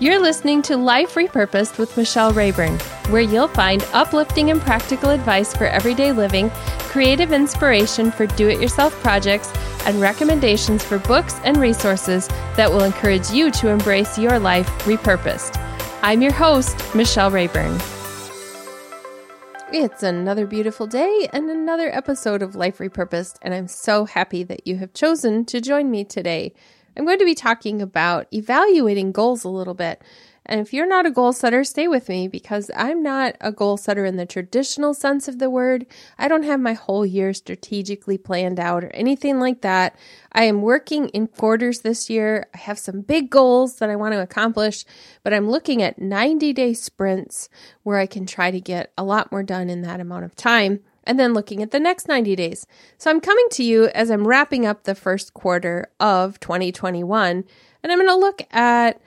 You're listening to Life Repurposed with Michelle Rayburn, where you'll find uplifting and practical advice for everyday living, creative inspiration for do it yourself projects, and recommendations for books and resources that will encourage you to embrace your life repurposed. I'm your host, Michelle Rayburn. It's another beautiful day and another episode of Life Repurposed, and I'm so happy that you have chosen to join me today. I'm going to be talking about evaluating goals a little bit. And if you're not a goal setter, stay with me because I'm not a goal setter in the traditional sense of the word. I don't have my whole year strategically planned out or anything like that. I am working in quarters this year. I have some big goals that I want to accomplish, but I'm looking at 90 day sprints where I can try to get a lot more done in that amount of time and then looking at the next 90 days. So I'm coming to you as I'm wrapping up the first quarter of 2021, and I'm going to look at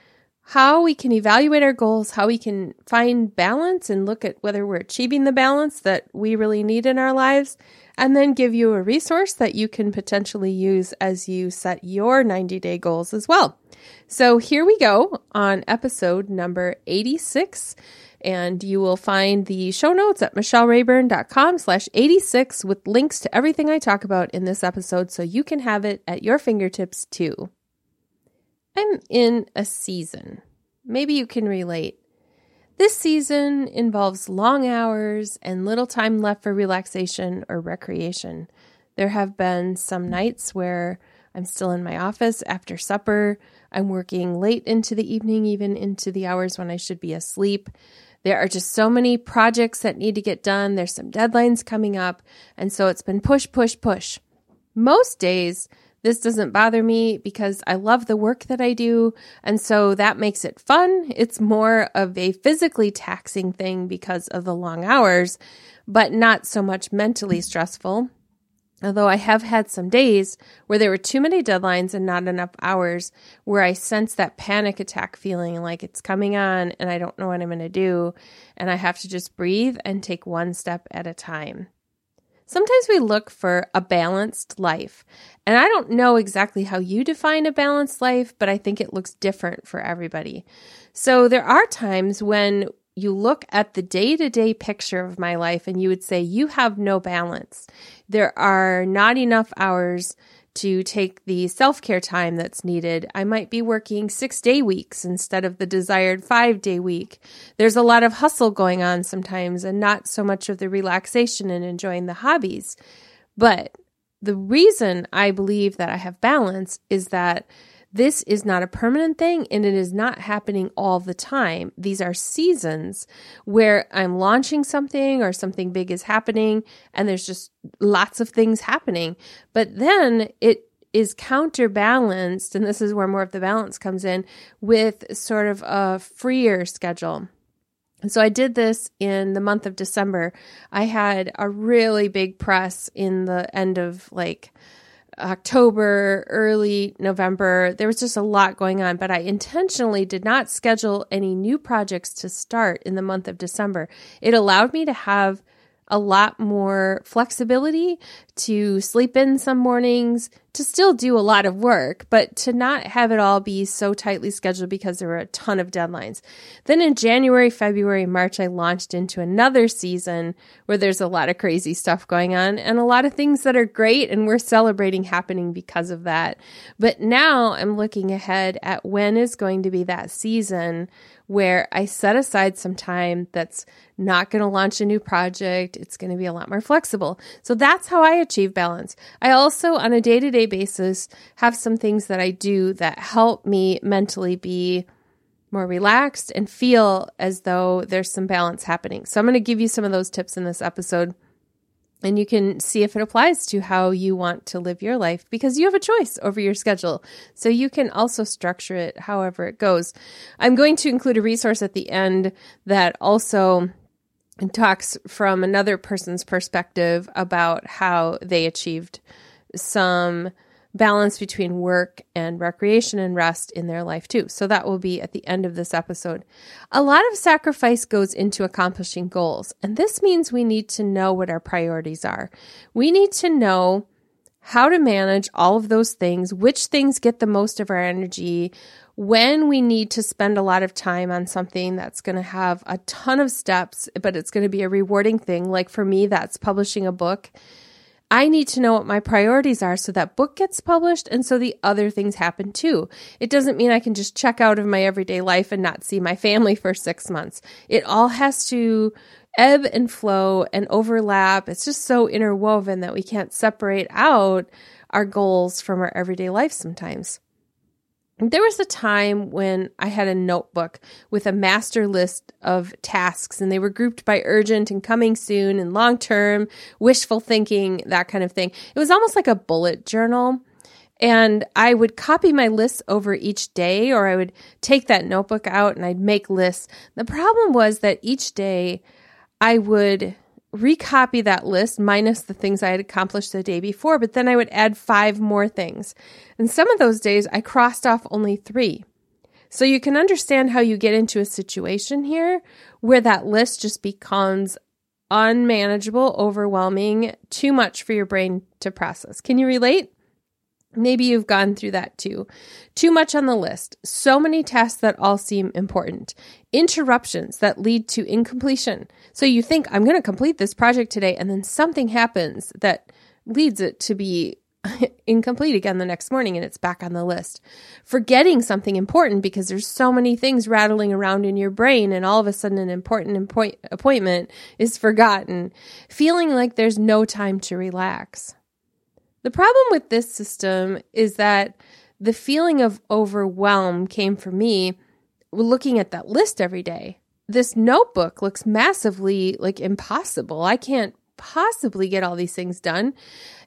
how we can evaluate our goals, how we can find balance and look at whether we're achieving the balance that we really need in our lives, and then give you a resource that you can potentially use as you set your 90 day goals as well. So here we go on episode number 86. And you will find the show notes at michellerayburn.com slash 86 with links to everything I talk about in this episode so you can have it at your fingertips too. I'm in a season. Maybe you can relate. This season involves long hours and little time left for relaxation or recreation. There have been some nights where I'm still in my office after supper. I'm working late into the evening, even into the hours when I should be asleep. There are just so many projects that need to get done. There's some deadlines coming up. And so it's been push, push, push. Most days, this doesn't bother me because I love the work that I do. And so that makes it fun. It's more of a physically taxing thing because of the long hours, but not so much mentally stressful. Although I have had some days where there were too many deadlines and not enough hours, where I sense that panic attack feeling like it's coming on and I don't know what I'm going to do. And I have to just breathe and take one step at a time. Sometimes we look for a balanced life. And I don't know exactly how you define a balanced life, but I think it looks different for everybody. So there are times when you look at the day to day picture of my life and you would say, you have no balance. There are not enough hours to take the self care time that's needed. I might be working six day weeks instead of the desired five day week. There's a lot of hustle going on sometimes and not so much of the relaxation and enjoying the hobbies. But the reason I believe that I have balance is that this is not a permanent thing and it is not happening all the time. These are seasons where I'm launching something or something big is happening and there's just lots of things happening. But then it is counterbalanced, and this is where more of the balance comes in, with sort of a freer schedule. So I did this in the month of December. I had a really big press in the end of like October, early November. There was just a lot going on, but I intentionally did not schedule any new projects to start in the month of December. It allowed me to have a lot more flexibility to sleep in some mornings, to still do a lot of work, but to not have it all be so tightly scheduled because there were a ton of deadlines. Then in January, February, March, I launched into another season where there's a lot of crazy stuff going on and a lot of things that are great and we're celebrating happening because of that. But now I'm looking ahead at when is going to be that season where I set aside some time that's not going to launch a new project. It's going to be a lot more flexible. So that's how I achieve balance. I also, on a day to day basis, have some things that I do that help me mentally be more relaxed and feel as though there's some balance happening. So I'm going to give you some of those tips in this episode and you can see if it applies to how you want to live your life because you have a choice over your schedule. So you can also structure it however it goes. I'm going to include a resource at the end that also talks from another person's perspective about how they achieved some balance between work and recreation and rest in their life too. So that will be at the end of this episode. A lot of sacrifice goes into accomplishing goals, and this means we need to know what our priorities are. We need to know how to manage all of those things, which things get the most of our energy, when we need to spend a lot of time on something that's going to have a ton of steps, but it's going to be a rewarding thing. Like for me, that's publishing a book. I need to know what my priorities are so that book gets published and so the other things happen too. It doesn't mean I can just check out of my everyday life and not see my family for six months. It all has to ebb and flow and overlap. It's just so interwoven that we can't separate out our goals from our everyday life sometimes. There was a time when I had a notebook with a master list of tasks, and they were grouped by urgent and coming soon and long term, wishful thinking, that kind of thing. It was almost like a bullet journal. And I would copy my lists over each day, or I would take that notebook out and I'd make lists. The problem was that each day I would recopy that list minus the things I had accomplished the day before, but then I would add five more things. And some of those days I crossed off only three. So you can understand how you get into a situation here where that list just becomes unmanageable, overwhelming, too much for your brain to process. Can you relate? Maybe you've gone through that too. Too much on the list. So many tasks that all seem important. Interruptions that lead to incompletion. So you think, I'm going to complete this project today, and then something happens that leads it to be incomplete again the next morning and it's back on the list. Forgetting something important because there's so many things rattling around in your brain and all of a sudden an important appointment is forgotten. Feeling like there's no time to relax. The problem with this system is that the feeling of overwhelm came for me looking at that list every day. This notebook looks massively like impossible. I can't possibly get all these things done.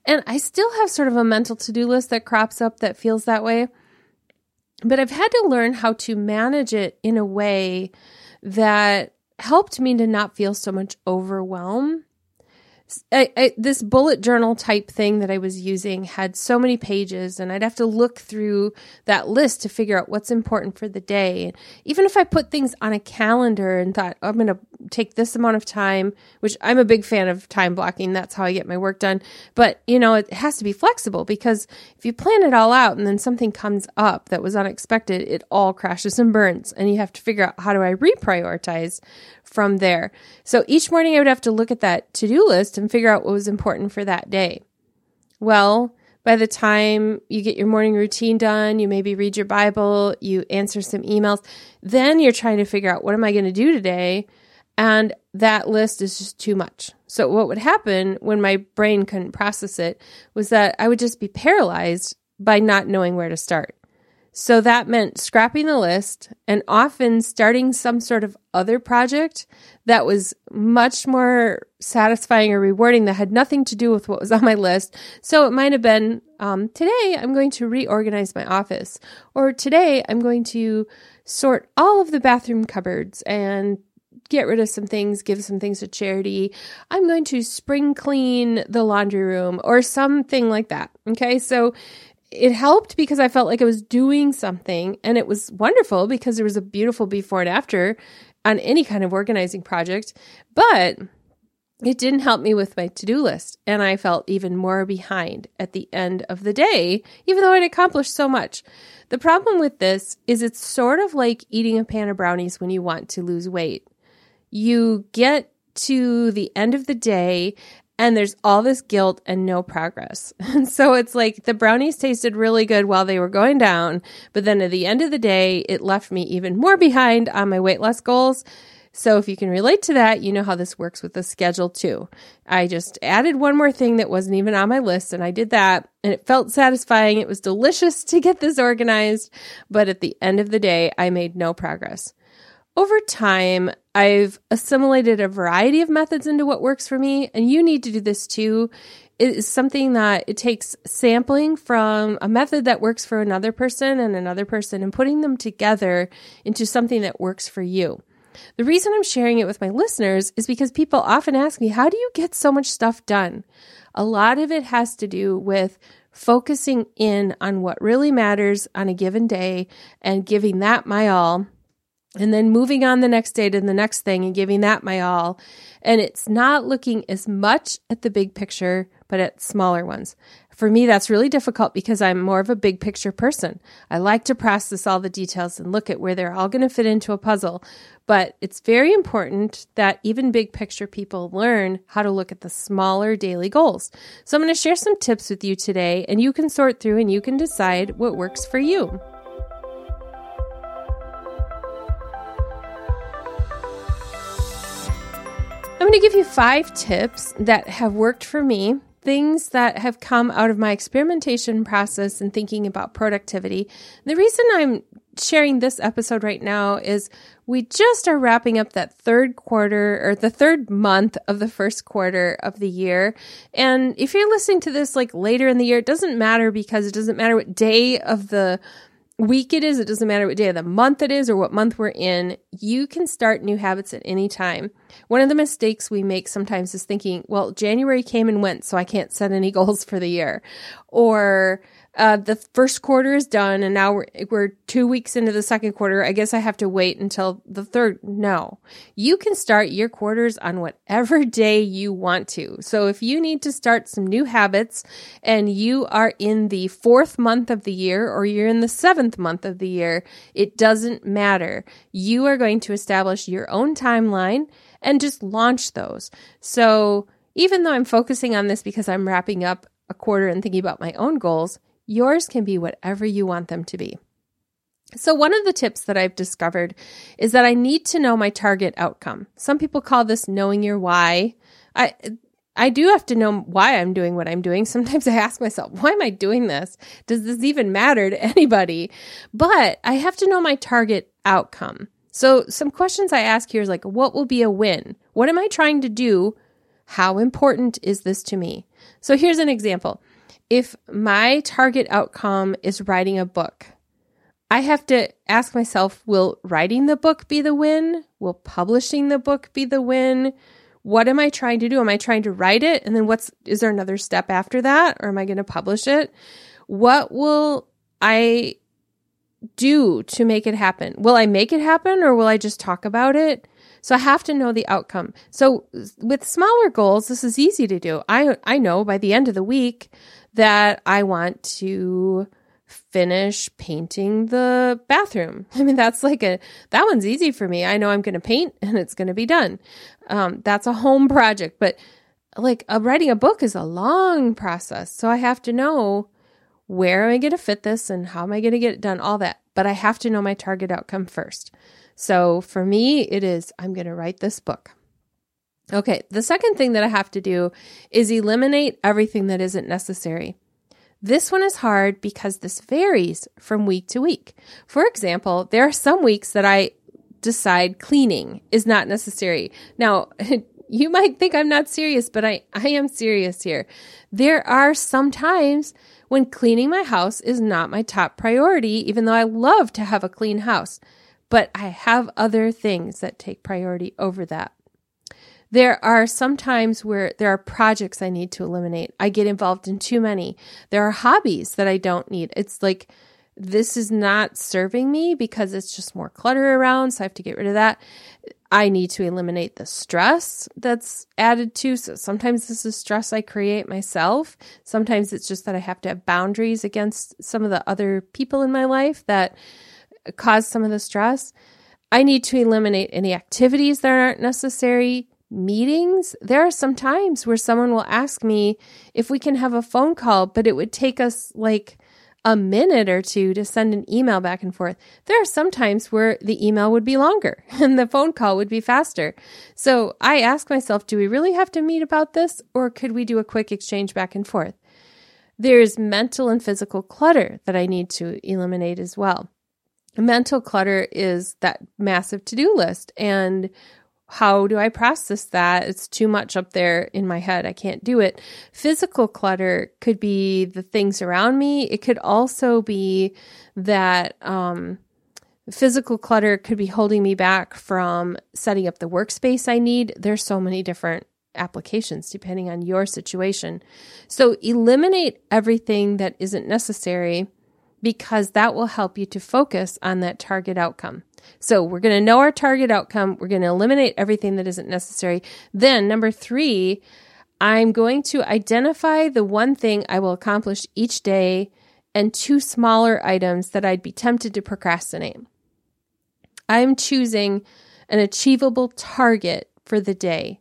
And I still have sort of a mental to do list that crops up that feels that way. But I've had to learn how to manage it in a way that helped me to not feel so much overwhelm I, I, this bullet journal type thing that I was using had so many pages, and I'd have to look through that list to figure out what's important for the day. Even if I put things on a calendar and thought, oh, I'm going to take this amount of time, which I'm a big fan of time blocking, that's how I get my work done. But, you know, it has to be flexible because if you plan it all out and then something comes up that was unexpected, it all crashes and burns, and you have to figure out how do I reprioritize from there. So each morning I would have to look at that to do list and figure out what was important for that day. Well, by the time you get your morning routine done, you maybe read your Bible, you answer some emails, then you're trying to figure out what am I going to do today? And that list is just too much. So, what would happen when my brain couldn't process it was that I would just be paralyzed by not knowing where to start. So that meant scrapping the list and often starting some sort of other project that was much more satisfying or rewarding that had nothing to do with what was on my list. So it might have been um, today I'm going to reorganize my office, or today I'm going to sort all of the bathroom cupboards and get rid of some things, give some things to charity. I'm going to spring clean the laundry room or something like that. Okay. So it helped because I felt like I was doing something and it was wonderful because there was a beautiful before and after on any kind of organizing project. But it didn't help me with my to do list. And I felt even more behind at the end of the day, even though I'd accomplished so much. The problem with this is it's sort of like eating a pan of brownies when you want to lose weight. You get to the end of the day and there's all this guilt and no progress. And so it's like the brownies tasted really good while they were going down, but then at the end of the day, it left me even more behind on my weight loss goals. So if you can relate to that, you know how this works with the schedule too. I just added one more thing that wasn't even on my list and I did that and it felt satisfying. It was delicious to get this organized, but at the end of the day, I made no progress. Over time, I've assimilated a variety of methods into what works for me, and you need to do this too. It is something that it takes sampling from a method that works for another person and another person and putting them together into something that works for you. The reason I'm sharing it with my listeners is because people often ask me, How do you get so much stuff done? A lot of it has to do with focusing in on what really matters on a given day and giving that my all and then moving on the next day to the next thing and giving that my all. And it's not looking as much at the big picture, but at smaller ones. For me, that's really difficult because I'm more of a big picture person. I like to process all the details and look at where they're all going to fit into a puzzle. But it's very important that even big picture people learn how to look at the smaller daily goals. So I'm going to share some tips with you today, and you can sort through and you can decide what works for you. I'm going to give you five tips that have worked for me, things that have come out of my experimentation process and thinking about productivity. The reason I'm sharing this episode right now is we just are wrapping up that third quarter or the third month of the first quarter of the year. And if you're listening to this like later in the year, it doesn't matter because it doesn't matter what day of the week it is, it doesn't matter what day of the month it is or what month we're in, you can start new habits at any time. One of the mistakes we make sometimes is thinking, well, January came and went, so I can't set any goals for the year. Or uh, the first quarter is done and now we're, we're two weeks into the second quarter. I guess I have to wait until the third. No, you can start your quarters on whatever day you want to. So if you need to start some new habits and you are in the fourth month of the year or you're in the seventh month of the year, it doesn't matter. You are going to establish your own timeline and just launch those. So even though I'm focusing on this because I'm wrapping up a quarter and thinking about my own goals, Yours can be whatever you want them to be. So, one of the tips that I've discovered is that I need to know my target outcome. Some people call this knowing your why. I, I do have to know why I'm doing what I'm doing. Sometimes I ask myself, why am I doing this? Does this even matter to anybody? But I have to know my target outcome. So, some questions I ask here is like, what will be a win? What am I trying to do? How important is this to me? So, here's an example if my target outcome is writing a book, I have to ask myself will writing the book be the win? Will publishing the book be the win? What am I trying to do? Am I trying to write it? And then what's, is there another step after that? Or am I going to publish it? What will I do to make it happen? Will I make it happen or will I just talk about it? So I have to know the outcome. So with smaller goals, this is easy to do. I, I know by the end of the week, that I want to finish painting the bathroom. I mean, that's like a, that one's easy for me. I know I'm going to paint and it's going to be done. Um, that's a home project, but like uh, writing a book is a long process. So I have to know where am I going to fit this and how am I going to get it done, all that. But I have to know my target outcome first. So for me, it is I'm going to write this book. Okay, the second thing that I have to do is eliminate everything that isn't necessary. This one is hard because this varies from week to week. For example, there are some weeks that I decide cleaning is not necessary. Now, you might think I'm not serious, but I, I am serious here. There are some times when cleaning my house is not my top priority, even though I love to have a clean house. But I have other things that take priority over that. There are some times where there are projects I need to eliminate. I get involved in too many. There are hobbies that I don't need. It's like, this is not serving me because it's just more clutter around. So I have to get rid of that. I need to eliminate the stress that's added to. So sometimes this is stress I create myself. Sometimes it's just that I have to have boundaries against some of the other people in my life that cause some of the stress. I need to eliminate any activities that aren't necessary meetings, there are some times where someone will ask me if we can have a phone call, but it would take us like a minute or two to send an email back and forth. There are some times where the email would be longer and the phone call would be faster. So I ask myself, do we really have to meet about this or could we do a quick exchange back and forth? There's mental and physical clutter that I need to eliminate as well. Mental clutter is that massive to do list. And how do I process that? It's too much up there in my head. I can't do it. Physical clutter could be the things around me. It could also be that um, physical clutter could be holding me back from setting up the workspace I need. There's so many different applications depending on your situation. So eliminate everything that isn't necessary because that will help you to focus on that target outcome. So we're going to know our target outcome. We're going to eliminate everything that isn't necessary. Then number three, I'm going to identify the one thing I will accomplish each day and two smaller items that I'd be tempted to procrastinate. I'm choosing an achievable target for the day.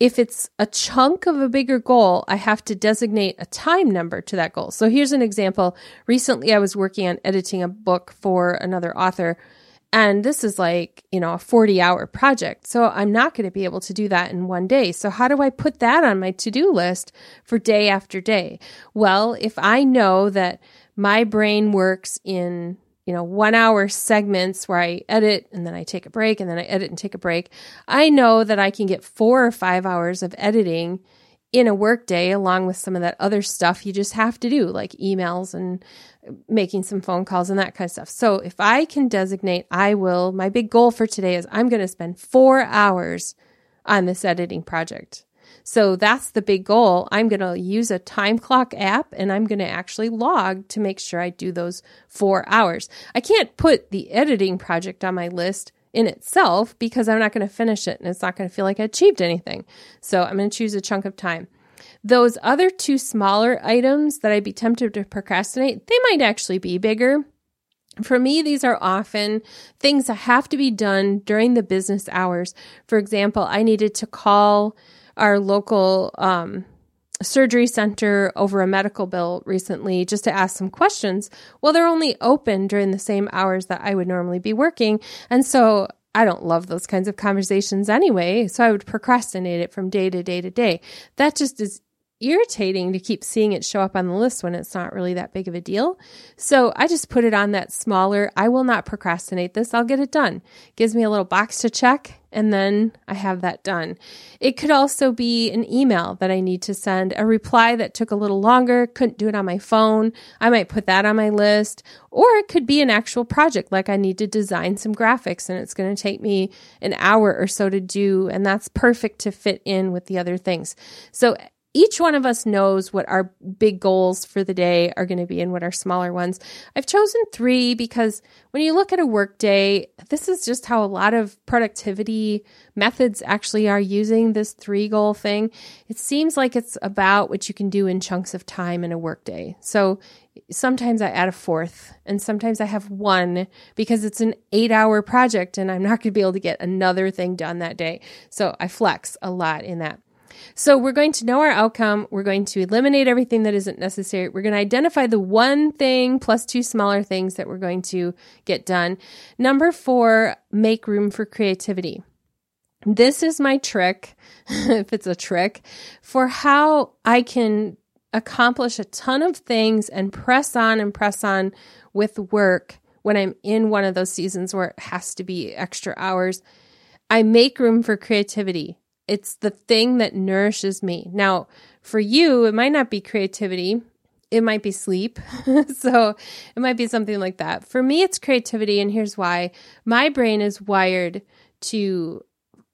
If it's a chunk of a bigger goal, I have to designate a time number to that goal. So here's an example. Recently, I was working on editing a book for another author and this is like, you know, a 40 hour project. So I'm not going to be able to do that in one day. So how do I put that on my to do list for day after day? Well, if I know that my brain works in, you know, one hour segments where I edit and then I take a break and then I edit and take a break, I know that I can get four or five hours of editing in a workday along with some of that other stuff you just have to do, like emails and making some phone calls and that kind of stuff. So if I can designate, I will, my big goal for today is I'm going to spend four hours on this editing project. So that's the big goal. I'm going to use a time clock app and I'm going to actually log to make sure I do those four hours. I can't put the editing project on my list in itself because I'm not going to finish it and it's not going to feel like I achieved anything. So I'm going to choose a chunk of time. Those other two smaller items that I'd be tempted to procrastinate, they might actually be bigger. For me, these are often things that have to be done during the business hours. For example, I needed to call our local um, surgery center over a medical bill recently just to ask some questions. Well, they're only open during the same hours that I would normally be working. And so I don't love those kinds of conversations anyway. So I would procrastinate it from day to day to day. That just is irritating to keep seeing it show up on the list when it's not really that big of a deal. So I just put it on that smaller, I will not procrastinate this, I'll get it done. Gives me a little box to check, and then I have that done. It could also be an email that I need to send, a reply that took a little longer, couldn't do it on my phone. I might put that on my list. Or it could be an actual project, like I need to design some graphics and it's going to take me an hour or so to do, and that's perfect to fit in with the other things. So each one of us knows what our big goals for the day are going to be and what our smaller ones. I've chosen three because when you look at a work day, this is just how a lot of productivity methods actually are using this three goal thing. It seems like it's about what you can do in chunks of time in a work day. So sometimes I add a fourth and sometimes I have one because it's an eight hour project and I'm not going to be able to get another thing done that day. So I flex a lot in that. So we're going to know our outcome. We're going to eliminate everything that isn't necessary. We're going to identify the one thing plus two smaller things that we're going to get done. Number four, make room for creativity. This is my trick, if it's a trick, for how I can accomplish a ton of things and press on and press on with work when I'm in one of those seasons where it has to be extra hours. I make room for creativity. It's the thing that nourishes me. Now, for you, it might not be creativity. It might be sleep. so it might be something like that. For me, it's creativity. And here's why my brain is wired to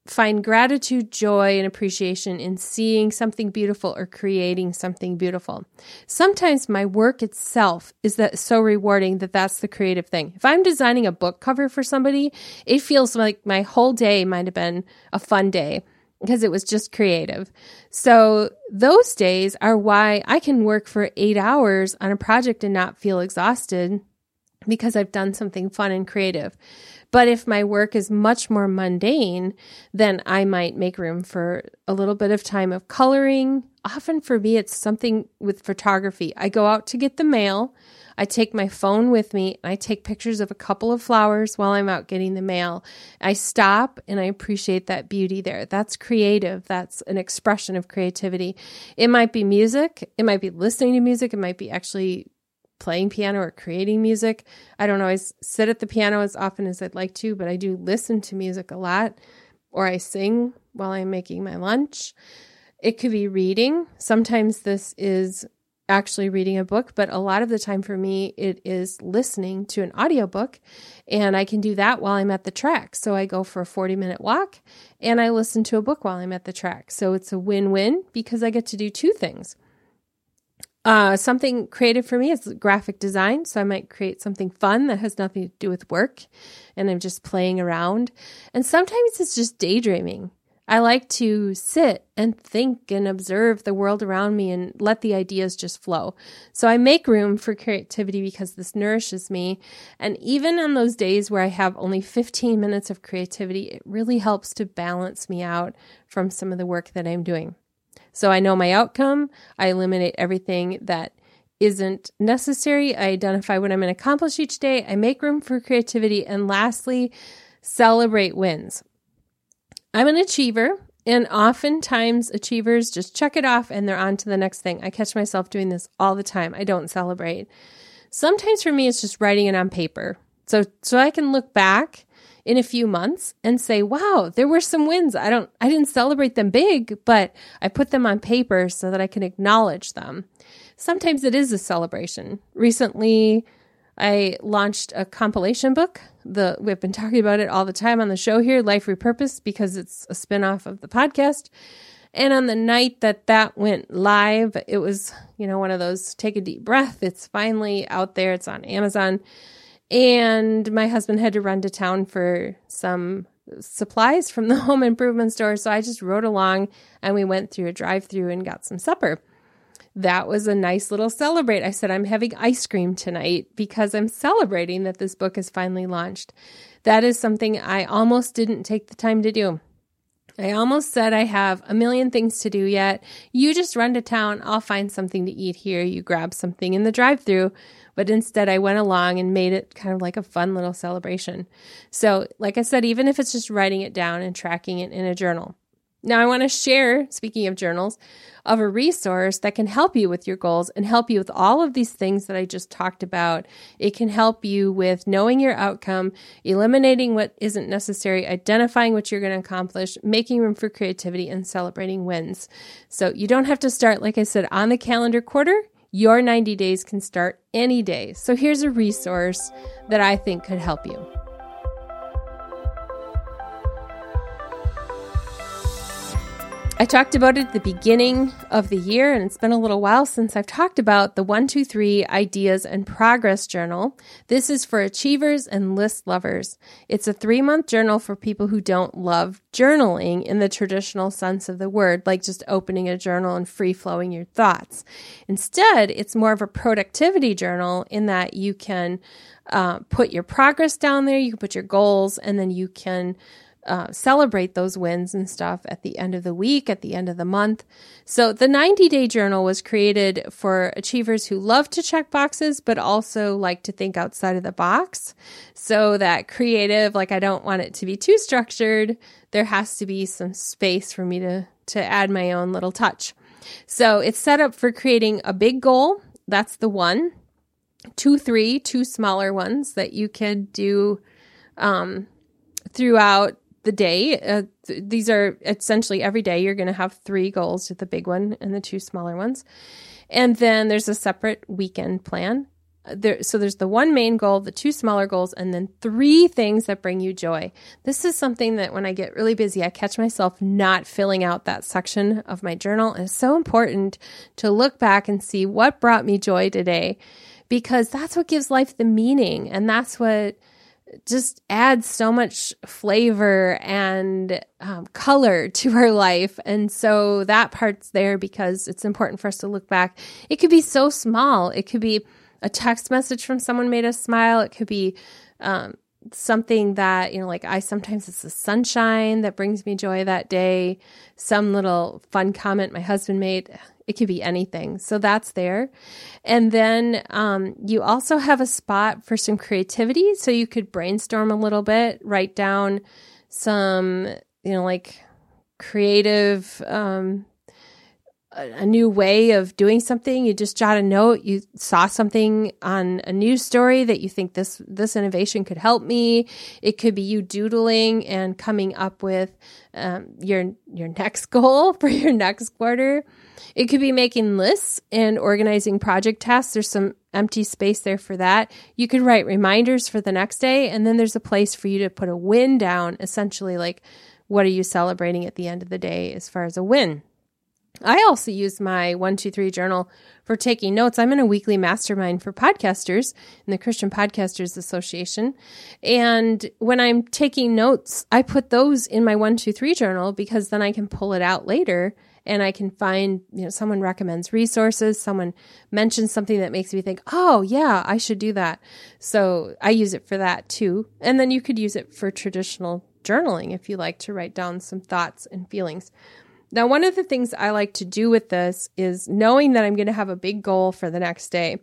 find gratitude, joy, and appreciation in seeing something beautiful or creating something beautiful. Sometimes my work itself is that so rewarding that that's the creative thing. If I'm designing a book cover for somebody, it feels like my whole day might have been a fun day because it was just creative. So those days are why I can work for eight hours on a project and not feel exhausted because I've done something fun and creative. But if my work is much more mundane, then I might make room for a little bit of time of coloring. Often for me, it's something with photography. I go out to get the mail. I take my phone with me and I take pictures of a couple of flowers while I'm out getting the mail. I stop and I appreciate that beauty there. That's creative. That's an expression of creativity. It might be music. It might be listening to music. It might be actually playing piano or creating music. I don't always sit at the piano as often as I'd like to, but I do listen to music a lot or I sing while I'm making my lunch. It could be reading. Sometimes this is actually reading a book, but a lot of the time for me, it is listening to an audiobook. And I can do that while I'm at the track. So I go for a 40 minute walk and I listen to a book while I'm at the track. So it's a win win because I get to do two things. Uh, something creative for me is graphic design. So I might create something fun that has nothing to do with work and I'm just playing around. And sometimes it's just daydreaming. I like to sit and think and observe the world around me and let the ideas just flow. So I make room for creativity because this nourishes me. And even on those days where I have only 15 minutes of creativity, it really helps to balance me out from some of the work that I'm doing. So I know my outcome. I eliminate everything that isn't necessary. I identify what I'm going to accomplish each day. I make room for creativity. And lastly, celebrate wins. I'm an achiever, and oftentimes achievers just check it off and they're on to the next thing. I catch myself doing this all the time. I don't celebrate. Sometimes for me, it's just writing it on paper. So, so I can look back in a few months and say, wow, there were some wins. I don't, I didn't celebrate them big, but I put them on paper so that I can acknowledge them. Sometimes it is a celebration. Recently, I launched a compilation book. The we've been talking about it all the time on the show here, Life Repurposed, because it's a spinoff of the podcast. And on the night that that went live, it was, you know, one of those take a deep breath. It's finally out there. It's on Amazon. And my husband had to run to town for some supplies from the home improvement store. So I just rode along and we went through a drive through and got some supper that was a nice little celebrate. I said, I'm having ice cream tonight because I'm celebrating that this book is finally launched. That is something I almost didn't take the time to do. I almost said I have a million things to do yet. You just run to town. I'll find something to eat here. You grab something in the drive through. But instead, I went along and made it kind of like a fun little celebration. So, like I said, even if it's just writing it down and tracking it in a journal, now, I want to share, speaking of journals, of a resource that can help you with your goals and help you with all of these things that I just talked about. It can help you with knowing your outcome, eliminating what isn't necessary, identifying what you're going to accomplish, making room for creativity, and celebrating wins. So you don't have to start, like I said, on the calendar quarter. Your 90 days can start any day. So here's a resource that I think could help you. I talked about it at the beginning of the year, and it's been a little while since I've talked about the 123 Ideas and Progress Journal. This is for achievers and list lovers. It's a three month journal for people who don't love journaling in the traditional sense of the word, like just opening a journal and free flowing your thoughts. Instead, it's more of a productivity journal in that you can uh, put your progress down there, you can put your goals, and then you can uh, celebrate those wins and stuff at the end of the week, at the end of the month. So the 90 day journal was created for achievers who love to check boxes, but also like to think outside of the box. So that creative, like I don't want it to be too structured. There has to be some space for me to, to add my own little touch. So it's set up for creating a big goal. That's the one, two, three, two smaller ones that you can do um, throughout the day. Uh, th- these are essentially every day you're going to have three goals the big one and the two smaller ones. And then there's a separate weekend plan. Uh, there, so there's the one main goal, the two smaller goals, and then three things that bring you joy. This is something that when I get really busy, I catch myself not filling out that section of my journal. And it's so important to look back and see what brought me joy today because that's what gives life the meaning. And that's what just adds so much flavor and um, color to our life. And so that part's there because it's important for us to look back. It could be so small. It could be a text message from someone made us smile. It could be um, something that, you know, like I sometimes it's the sunshine that brings me joy that day, some little fun comment my husband made. It could be anything. So that's there. And then um, you also have a spot for some creativity. So you could brainstorm a little bit, write down some, you know, like creative um, a new way of doing something. You just jot a note. You saw something on a news story that you think this this innovation could help me. It could be you doodling and coming up with um, your your next goal for your next quarter. It could be making lists and organizing project tasks. There's some empty space there for that. You could write reminders for the next day and then there's a place for you to put a win down essentially like what are you celebrating at the end of the day as far as a win I also use my 123 journal for taking notes. I'm in a weekly mastermind for podcasters in the Christian Podcasters Association. And when I'm taking notes, I put those in my 123 journal because then I can pull it out later and I can find, you know, someone recommends resources, someone mentions something that makes me think, oh, yeah, I should do that. So I use it for that too. And then you could use it for traditional journaling if you like to write down some thoughts and feelings. Now, one of the things I like to do with this is knowing that I'm going to have a big goal for the next day.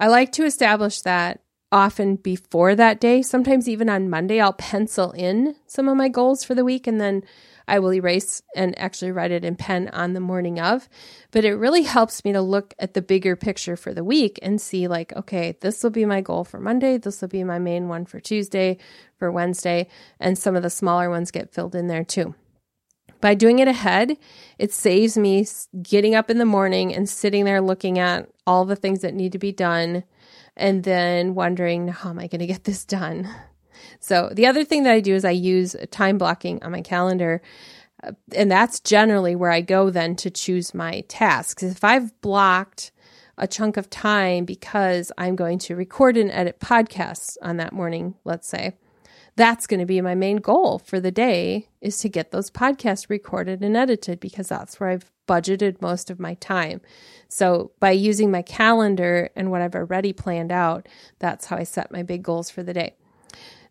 I like to establish that often before that day. Sometimes even on Monday, I'll pencil in some of my goals for the week and then I will erase and actually write it in pen on the morning of. But it really helps me to look at the bigger picture for the week and see, like, okay, this will be my goal for Monday. This will be my main one for Tuesday, for Wednesday. And some of the smaller ones get filled in there too. By doing it ahead, it saves me getting up in the morning and sitting there looking at all the things that need to be done and then wondering, how am I going to get this done? So the other thing that I do is I use time blocking on my calendar. Uh, and that's generally where I go then to choose my tasks. If I've blocked a chunk of time because I'm going to record and edit podcasts on that morning, let's say, that's going to be my main goal for the day is to get those podcasts recorded and edited because that's where I've budgeted most of my time. So by using my calendar and what I've already planned out, that's how I set my big goals for the day.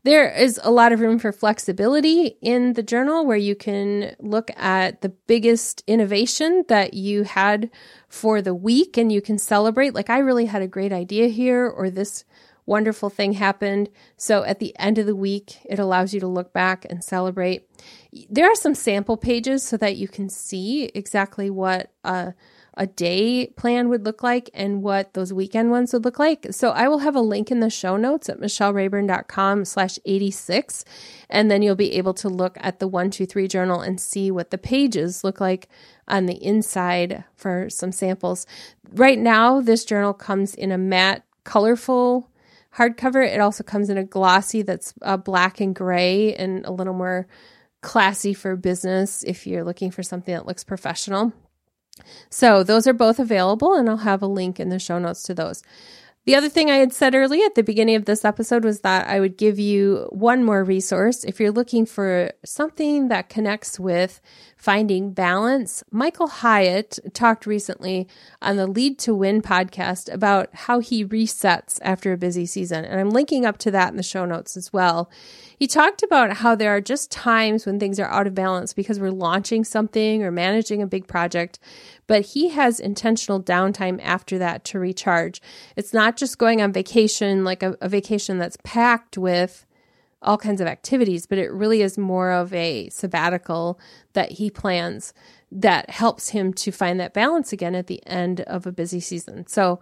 There is a lot of room for flexibility in the journal where you can look at the biggest innovation that you had for the week and you can celebrate. Like, I really had a great idea here, or this wonderful thing happened. So at the end of the week, it allows you to look back and celebrate. There are some sample pages so that you can see exactly what uh, a day plan would look like and what those weekend ones would look like. So I will have a link in the show notes at michellerayburn.com slash 86. And then you'll be able to look at the one, two, three journal and see what the pages look like on the inside for some samples. Right now, this journal comes in a matte, colorful hardcover. It also comes in a glossy that's uh, black and gray and a little more classy for business if you're looking for something that looks professional. So those are both available, and I'll have a link in the show notes to those. The other thing I had said early at the beginning of this episode was that I would give you one more resource. If you're looking for something that connects with finding balance, Michael Hyatt talked recently on the Lead to Win podcast about how he resets after a busy season. And I'm linking up to that in the show notes as well. He talked about how there are just times when things are out of balance because we're launching something or managing a big project, but he has intentional downtime after that to recharge. It's not just going on vacation, like a, a vacation that's packed with all kinds of activities, but it really is more of a sabbatical that he plans that helps him to find that balance again at the end of a busy season. So,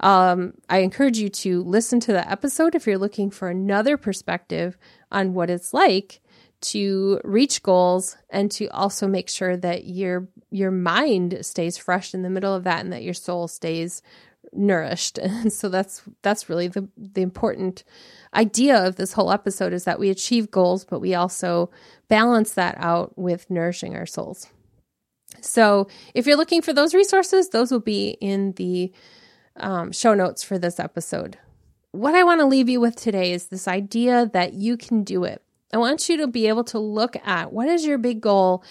um, I encourage you to listen to the episode if you're looking for another perspective on what it's like to reach goals and to also make sure that your your mind stays fresh in the middle of that and that your soul stays nourished. And so that's that's really the the important idea of this whole episode is that we achieve goals but we also balance that out with nourishing our souls. So, if you're looking for those resources, those will be in the um, show notes for this episode what I want to leave you with today is this idea that you can do it. I want you to be able to look at what is your big goal?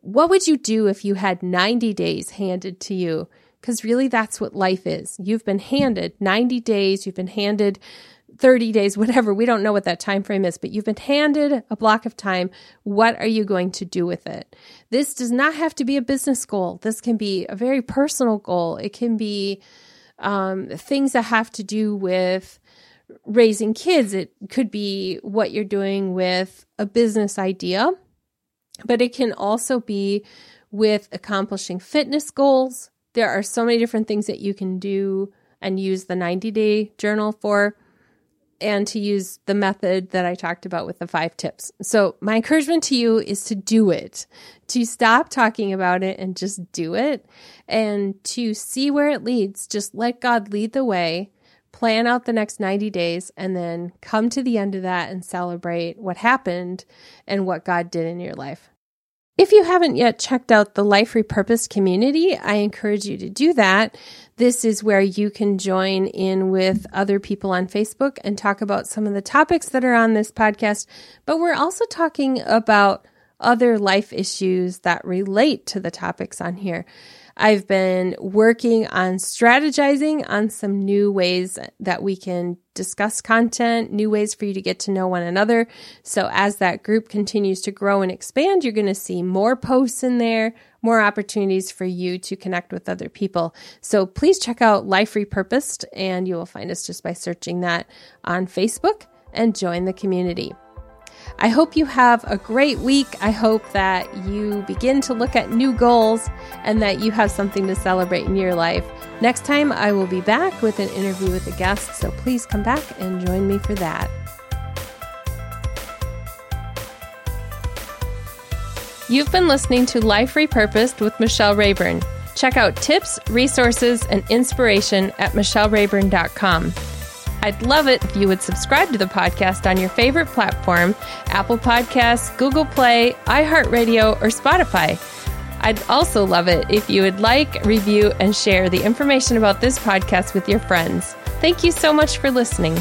What would you do if you had 90 days handed to you? Because really, that's what life is. You've been handed 90 days, you've been handed 30 days, whatever. We don't know what that time frame is, but you've been handed a block of time. What are you going to do with it? This does not have to be a business goal. This can be a very personal goal. It can be um, things that have to do with raising kids. It could be what you're doing with a business idea, but it can also be with accomplishing fitness goals. There are so many different things that you can do and use the 90 day journal for and to use the method that I talked about with the five tips. So, my encouragement to you is to do it, to stop talking about it and just do it, and to see where it leads. Just let God lead the way plan out the next 90 days, and then come to the end of that and celebrate what happened and what God did in your life. If you haven't yet checked out the Life Repurposed community, I encourage you to do that. This is where you can join in with other people on Facebook and talk about some of the topics that are on this podcast. But we're also talking about other life issues that relate to the topics on here. I've been working on strategizing on some new ways that we can discuss content, new ways for you to get to know one another. So as that group continues to grow and expand, you're going to see more posts in there, more opportunities for you to connect with other people. So please check out Life Repurposed and you will find us just by searching that on Facebook and join the community. I hope you have a great week. I hope that you begin to look at new goals and that you have something to celebrate in your life. Next time, I will be back with an interview with a guest, so please come back and join me for that. You've been listening to Life Repurposed with Michelle Rayburn. Check out tips, resources, and inspiration at michellerayburn.com. I'd love it if you would subscribe to the podcast on your favorite platform Apple Podcasts, Google Play, iHeartRadio, or Spotify. I'd also love it if you would like, review, and share the information about this podcast with your friends. Thank you so much for listening.